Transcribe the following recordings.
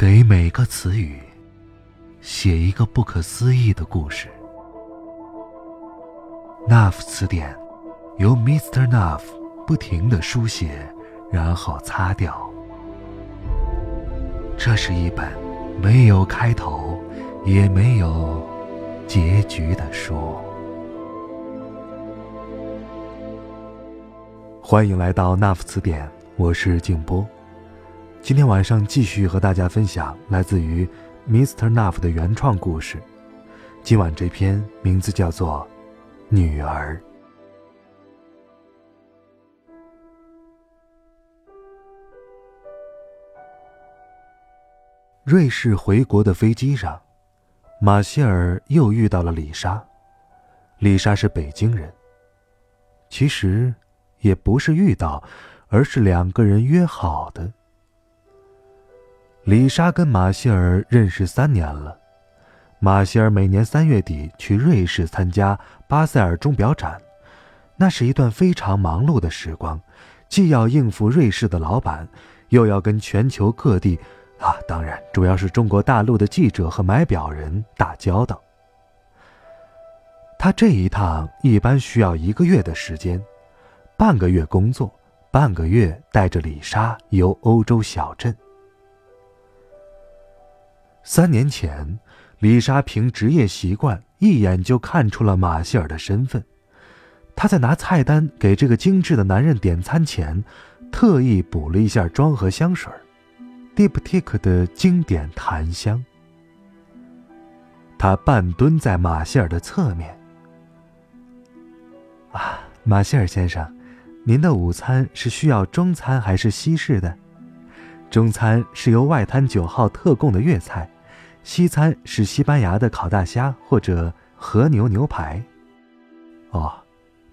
给每个词语写一个不可思议的故事。Nuff 词典由 Mr. Nuff 不停的书写，然后擦掉。这是一本没有开头，也没有结局的书。欢迎来到 Nuff 词典，我是静波。今天晚上继续和大家分享来自于 Mr. Nuff 的原创故事。今晚这篇名字叫做《女儿》。瑞士回国的飞机上，马歇尔又遇到了李莎。李莎是北京人。其实，也不是遇到，而是两个人约好的。李莎跟马歇尔认识三年了。马歇尔每年三月底去瑞士参加巴塞尔钟表展，那是一段非常忙碌的时光，既要应付瑞士的老板，又要跟全球各地，啊，当然主要是中国大陆的记者和买表人打交道。他这一趟一般需要一个月的时间，半个月工作，半个月带着李莎游欧洲小镇。三年前，李莎凭职业习惯一眼就看出了马歇尔的身份。她在拿菜单给这个精致的男人点餐前，特意补了一下妆和香水 d i p t i q 的经典檀香。他半蹲在马歇尔的侧面。啊，马歇尔先生，您的午餐是需要中餐还是西式的？中餐是由外滩九号特供的粤菜，西餐是西班牙的烤大虾或者和牛牛排。哦，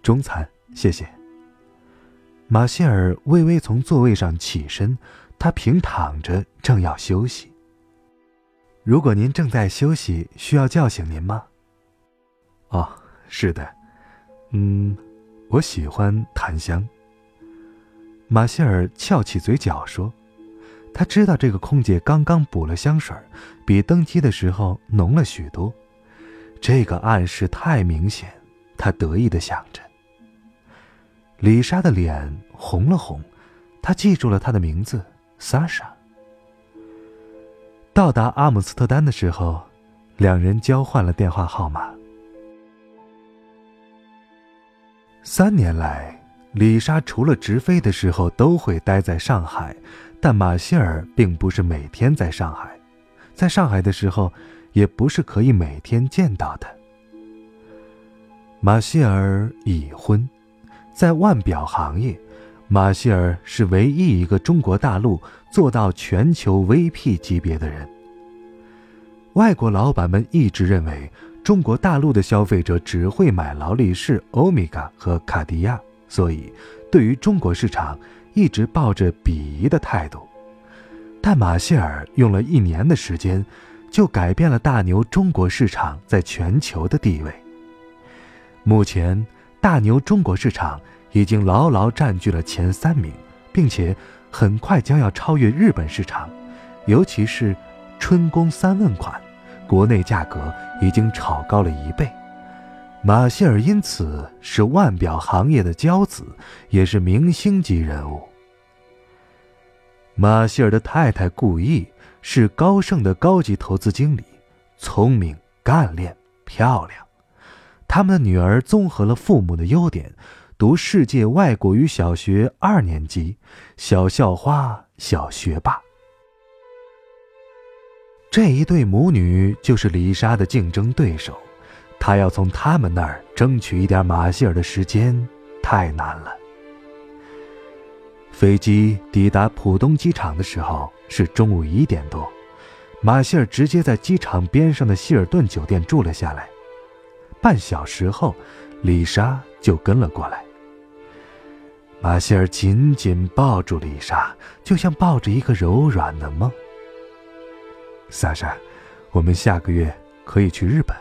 中餐，谢谢。马歇尔微微从座位上起身，他平躺着，正要休息。如果您正在休息，需要叫醒您吗？哦，是的，嗯，我喜欢檀香。马歇尔翘起嘴角说。他知道这个空姐刚刚补了香水，比登机的时候浓了许多。这个暗示太明显，他得意地想着。李莎的脸红了红，他记住了她的名字萨莎。到达阿姆斯特丹的时候，两人交换了电话号码。三年来，李莎除了直飞的时候都会待在上海。但马歇尔并不是每天在上海，在上海的时候，也不是可以每天见到的。马歇尔已婚，在腕表行业，马歇尔是唯一一个中国大陆做到全球 VP 级别的人。外国老板们一直认为中国大陆的消费者只会买劳力士、欧米伽和卡地亚，所以对于中国市场。一直抱着鄙夷的态度，但马歇尔用了一年的时间，就改变了大牛中国市场在全球的地位。目前，大牛中国市场已经牢牢占据了前三名，并且很快将要超越日本市场，尤其是春宫三问款，国内价格已经炒高了一倍。马歇尔因此是腕表行业的骄子，也是明星级人物。马歇尔的太太顾意是高盛的高级投资经理，聪明、干练、漂亮。他们的女儿综合了父母的优点，读世界外国语小学二年级，小校花、小学霸。这一对母女就是李莎的竞争对手。她要从他们那儿争取一点马歇尔的时间，太难了。飞机抵达浦东机场的时候是中午一点多，马歇尔直接在机场边上的希尔顿酒店住了下来。半小时后，丽莎就跟了过来。马歇尔紧紧抱住丽莎，就像抱着一个柔软的梦。萨莎，我们下个月可以去日本。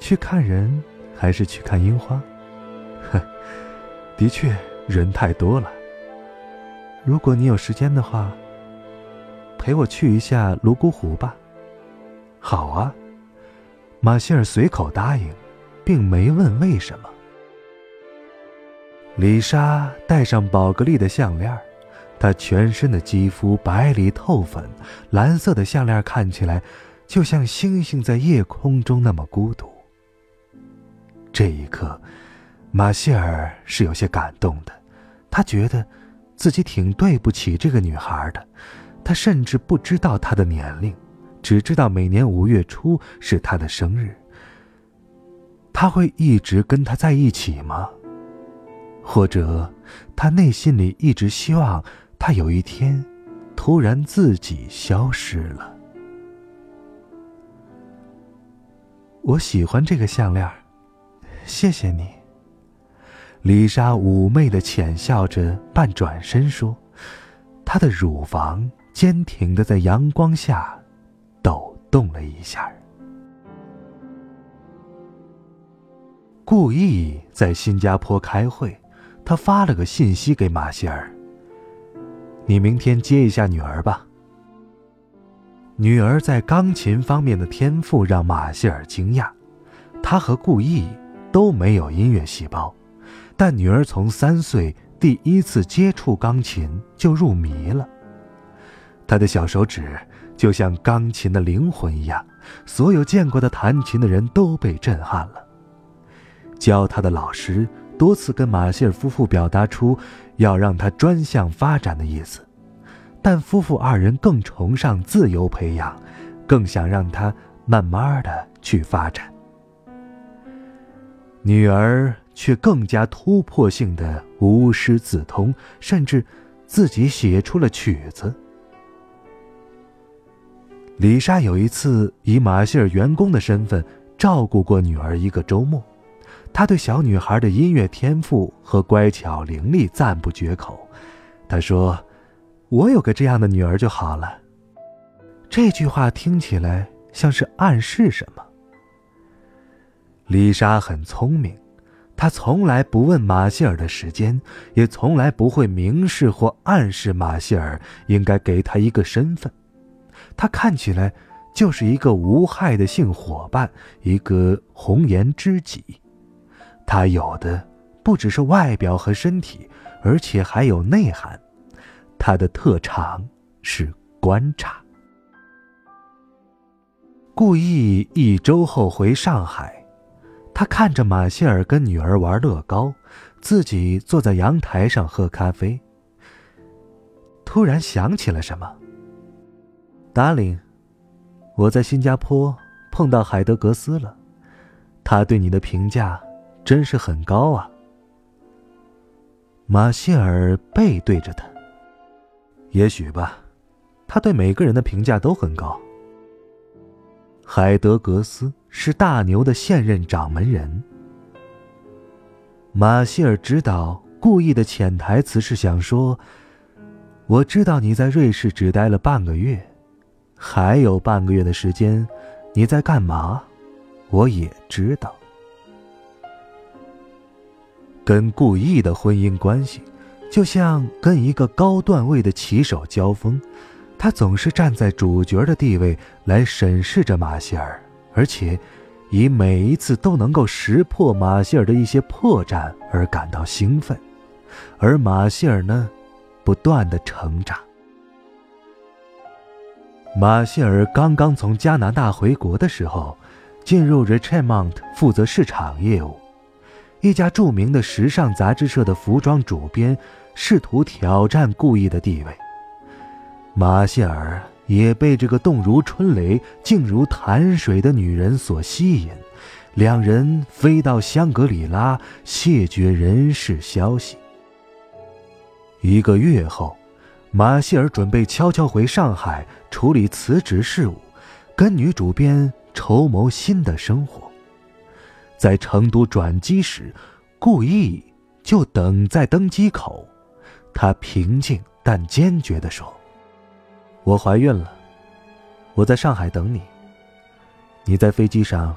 去看人还是去看樱花？呵，的确人太多了。如果你有时间的话，陪我去一下泸沽湖吧。”“好啊。”马歇尔随口答应，并没问为什么。丽莎戴上宝格丽的项链，她全身的肌肤白里透粉，蓝色的项链看起来就像星星在夜空中那么孤独。这一刻，马歇尔是有些感动的，他觉得自己挺对不起这个女孩的。他甚至不知道她的年龄，只知道每年五月初是她的生日。他会一直跟她在一起吗？或者，他内心里一直希望他有一天，突然自己消失了。我喜欢这个项链，谢谢你。丽莎妩媚的浅笑着，半转身说：“她的乳房坚挺的在阳光下抖动了一下。”故意在新加坡开会。他发了个信息给马歇尔：“你明天接一下女儿吧。”女儿在钢琴方面的天赋让马歇尔惊讶，他和顾意都没有音乐细胞，但女儿从三岁第一次接触钢琴就入迷了。她的小手指就像钢琴的灵魂一样，所有见过的弹琴的人都被震撼了。教她的老师。多次跟马歇尔夫妇表达出要让她专项发展的意思，但夫妇二人更崇尚自由培养，更想让她慢慢的去发展。女儿却更加突破性的无师自通，甚至自己写出了曲子。李莎有一次以马歇尔员工的身份照顾过女儿一个周末。他对小女孩的音乐天赋和乖巧伶俐赞不绝口。他说：“我有个这样的女儿就好了。”这句话听起来像是暗示什么。丽莎很聪明，他从来不问马歇尔的时间，也从来不会明示或暗示马歇尔应该给他一个身份。他看起来就是一个无害的性伙伴，一个红颜知己。他有的不只是外表和身体，而且还有内涵。他的特长是观察。故意一周后回上海，他看着马歇尔跟女儿玩乐高，自己坐在阳台上喝咖啡。突然想起了什么，Darling，我在新加坡碰到海德格斯了，他对你的评价。真是很高啊！马歇尔背对着他。也许吧，他对每个人的评价都很高。海德格斯是大牛的现任掌门人。马歇尔知道，故意的潜台词是想说：“我知道你在瑞士只待了半个月，还有半个月的时间，你在干嘛？我也知道。”跟故意的婚姻关系，就像跟一个高段位的棋手交锋，他总是站在主角的地位来审视着马歇尔，而且以每一次都能够识破马歇尔的一些破绽而感到兴奋，而马歇尔呢，不断的成长。马歇尔刚刚从加拿大回国的时候，进入 Richmond 负责市场业务。一家著名的时尚杂志社的服装主编试图挑战故意的地位，马歇尔也被这个动如春雷、静如潭水的女人所吸引，两人飞到香格里拉谢绝人事消息。一个月后，马歇尔准备悄悄回上海处理辞职事务，跟女主编筹谋新的生活。在成都转机时，故意就等在登机口。他平静但坚决地说：“我怀孕了，我在上海等你。你在飞机上，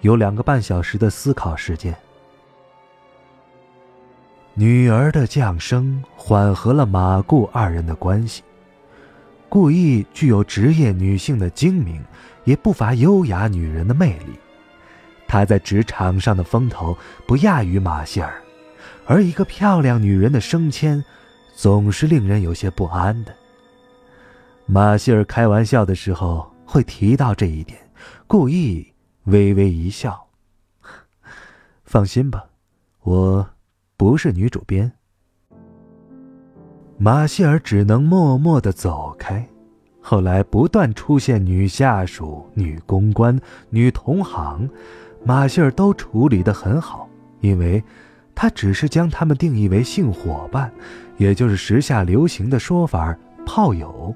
有两个半小时的思考时间。”女儿的降生缓和了马顾二人的关系。故意具有职业女性的精明，也不乏优雅女人的魅力。她在职场上的风头不亚于马歇尔，而一个漂亮女人的升迁，总是令人有些不安的。马歇尔开玩笑的时候会提到这一点，故意微微一笑。放心吧，我不是女主编。马歇尔只能默默的走开。后来不断出现女下属、女公关、女同行。马歇尔都处理得很好，因为，他只是将他们定义为性伙伴，也就是时下流行的说法“炮友”，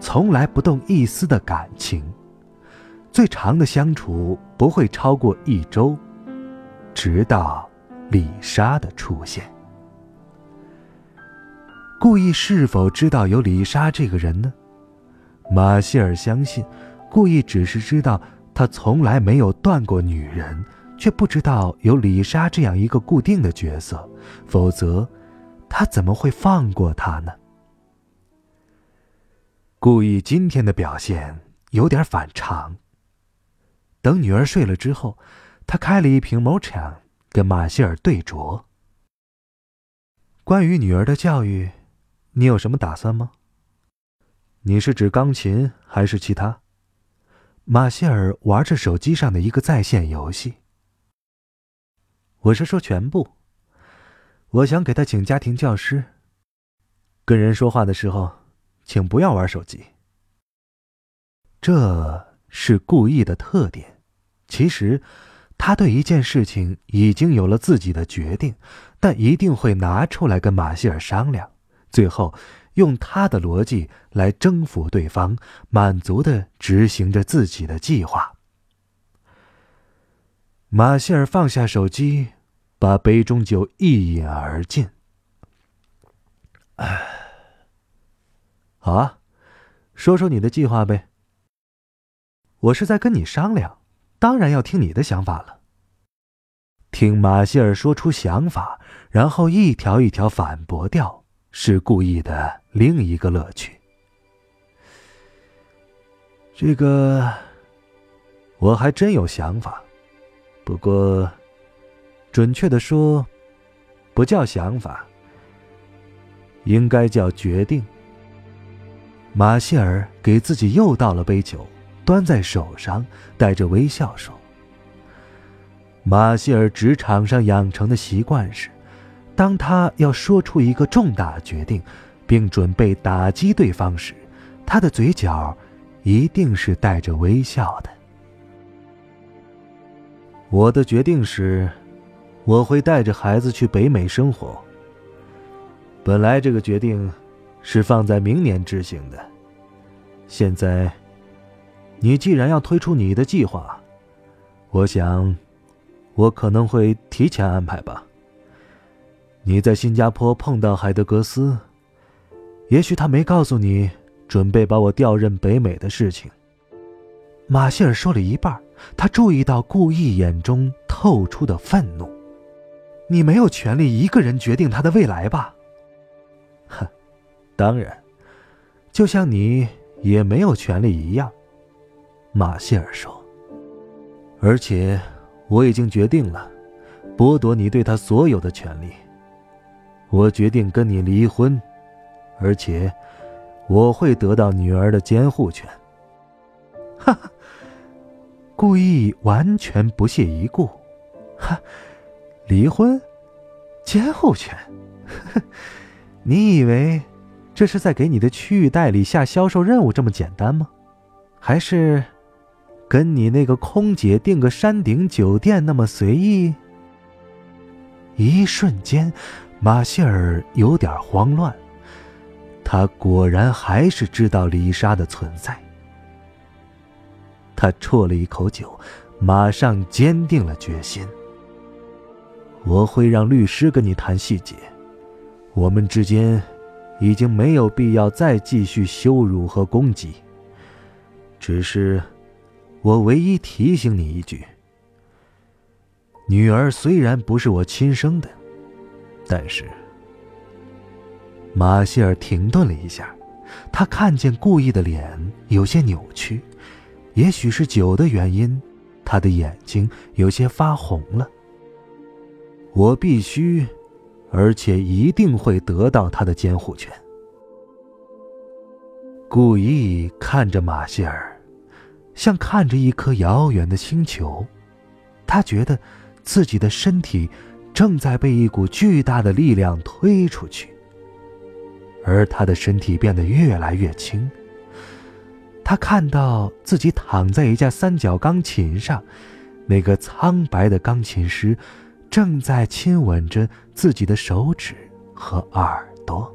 从来不动一丝的感情，最长的相处不会超过一周，直到丽莎的出现。故意是否知道有李莎这个人呢？马歇尔相信，故意只是知道。他从来没有断过女人，却不知道有李莎这样一个固定的角色，否则，他怎么会放过她呢？故意今天的表现有点反常。等女儿睡了之后，他开了一瓶 Mocha，跟马歇尔对酌。关于女儿的教育，你有什么打算吗？你是指钢琴还是其他？马歇尔玩着手机上的一个在线游戏。我是说全部。我想给他请家庭教师。跟人说话的时候，请不要玩手机。这是故意的特点。其实，他对一件事情已经有了自己的决定，但一定会拿出来跟马歇尔商量，最后。用他的逻辑来征服对方，满足的执行着自己的计划。马歇尔放下手机，把杯中酒一饮而尽。好啊，说说你的计划呗。我是在跟你商量，当然要听你的想法了。听马歇尔说出想法，然后一条一条反驳掉。是故意的另一个乐趣。这个，我还真有想法，不过，准确的说，不叫想法，应该叫决定。马歇尔给自己又倒了杯酒，端在手上，带着微笑说：“马歇尔职场上养成的习惯是。”当他要说出一个重大决定，并准备打击对方时，他的嘴角一定是带着微笑的。我的决定是，我会带着孩子去北美生活。本来这个决定是放在明年执行的，现在你既然要推出你的计划，我想，我可能会提前安排吧。你在新加坡碰到海德格斯，也许他没告诉你准备把我调任北美的事情。马歇尔说了一半，他注意到顾意眼中透出的愤怒。你没有权利一个人决定他的未来吧？当然，就像你也没有权利一样。马歇尔说。而且，我已经决定了，剥夺你对他所有的权利。我决定跟你离婚，而且我会得到女儿的监护权。哈哈，故意完全不屑一顾。哈，离婚，监护权？你以为这是在给你的区域代理下销售任务这么简单吗？还是跟你那个空姐订个山顶酒店那么随意？一瞬间。马歇尔有点慌乱，他果然还是知道丽莎的存在。他啜了一口酒，马上坚定了决心。我会让律师跟你谈细节，我们之间已经没有必要再继续羞辱和攻击。只是，我唯一提醒你一句：女儿虽然不是我亲生的。但是，马歇尔停顿了一下，他看见顾意的脸有些扭曲，也许是酒的原因，他的眼睛有些发红了。我必须，而且一定会得到他的监护权。顾意看着马歇尔，像看着一颗遥远的星球，他觉得自己的身体正在被一股巨大的力量推出去。而他的身体变得越来越轻。他看到自己躺在一架三角钢琴上，那个苍白的钢琴师正在亲吻着自己的手指和耳朵。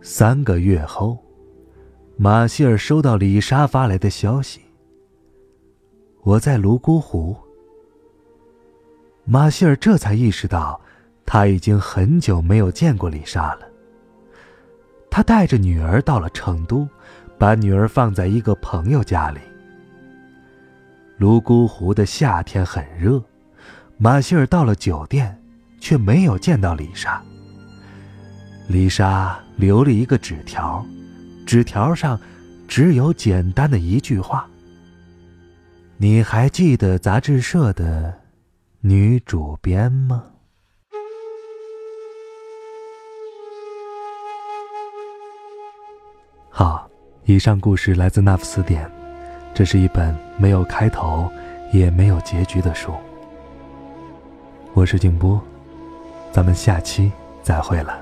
三个月后，马歇尔收到李莎发来的消息：“我在泸沽湖。”马歇尔这才意识到。他已经很久没有见过李莎了。他带着女儿到了成都，把女儿放在一个朋友家里。泸沽湖的夏天很热，马歇尔到了酒店，却没有见到丽莎。丽莎留了一个纸条，纸条上只有简单的一句话：“你还记得杂志社的女主编吗？”好，以上故事来自《纳夫词典》，这是一本没有开头也没有结局的书。我是静波，咱们下期再会了。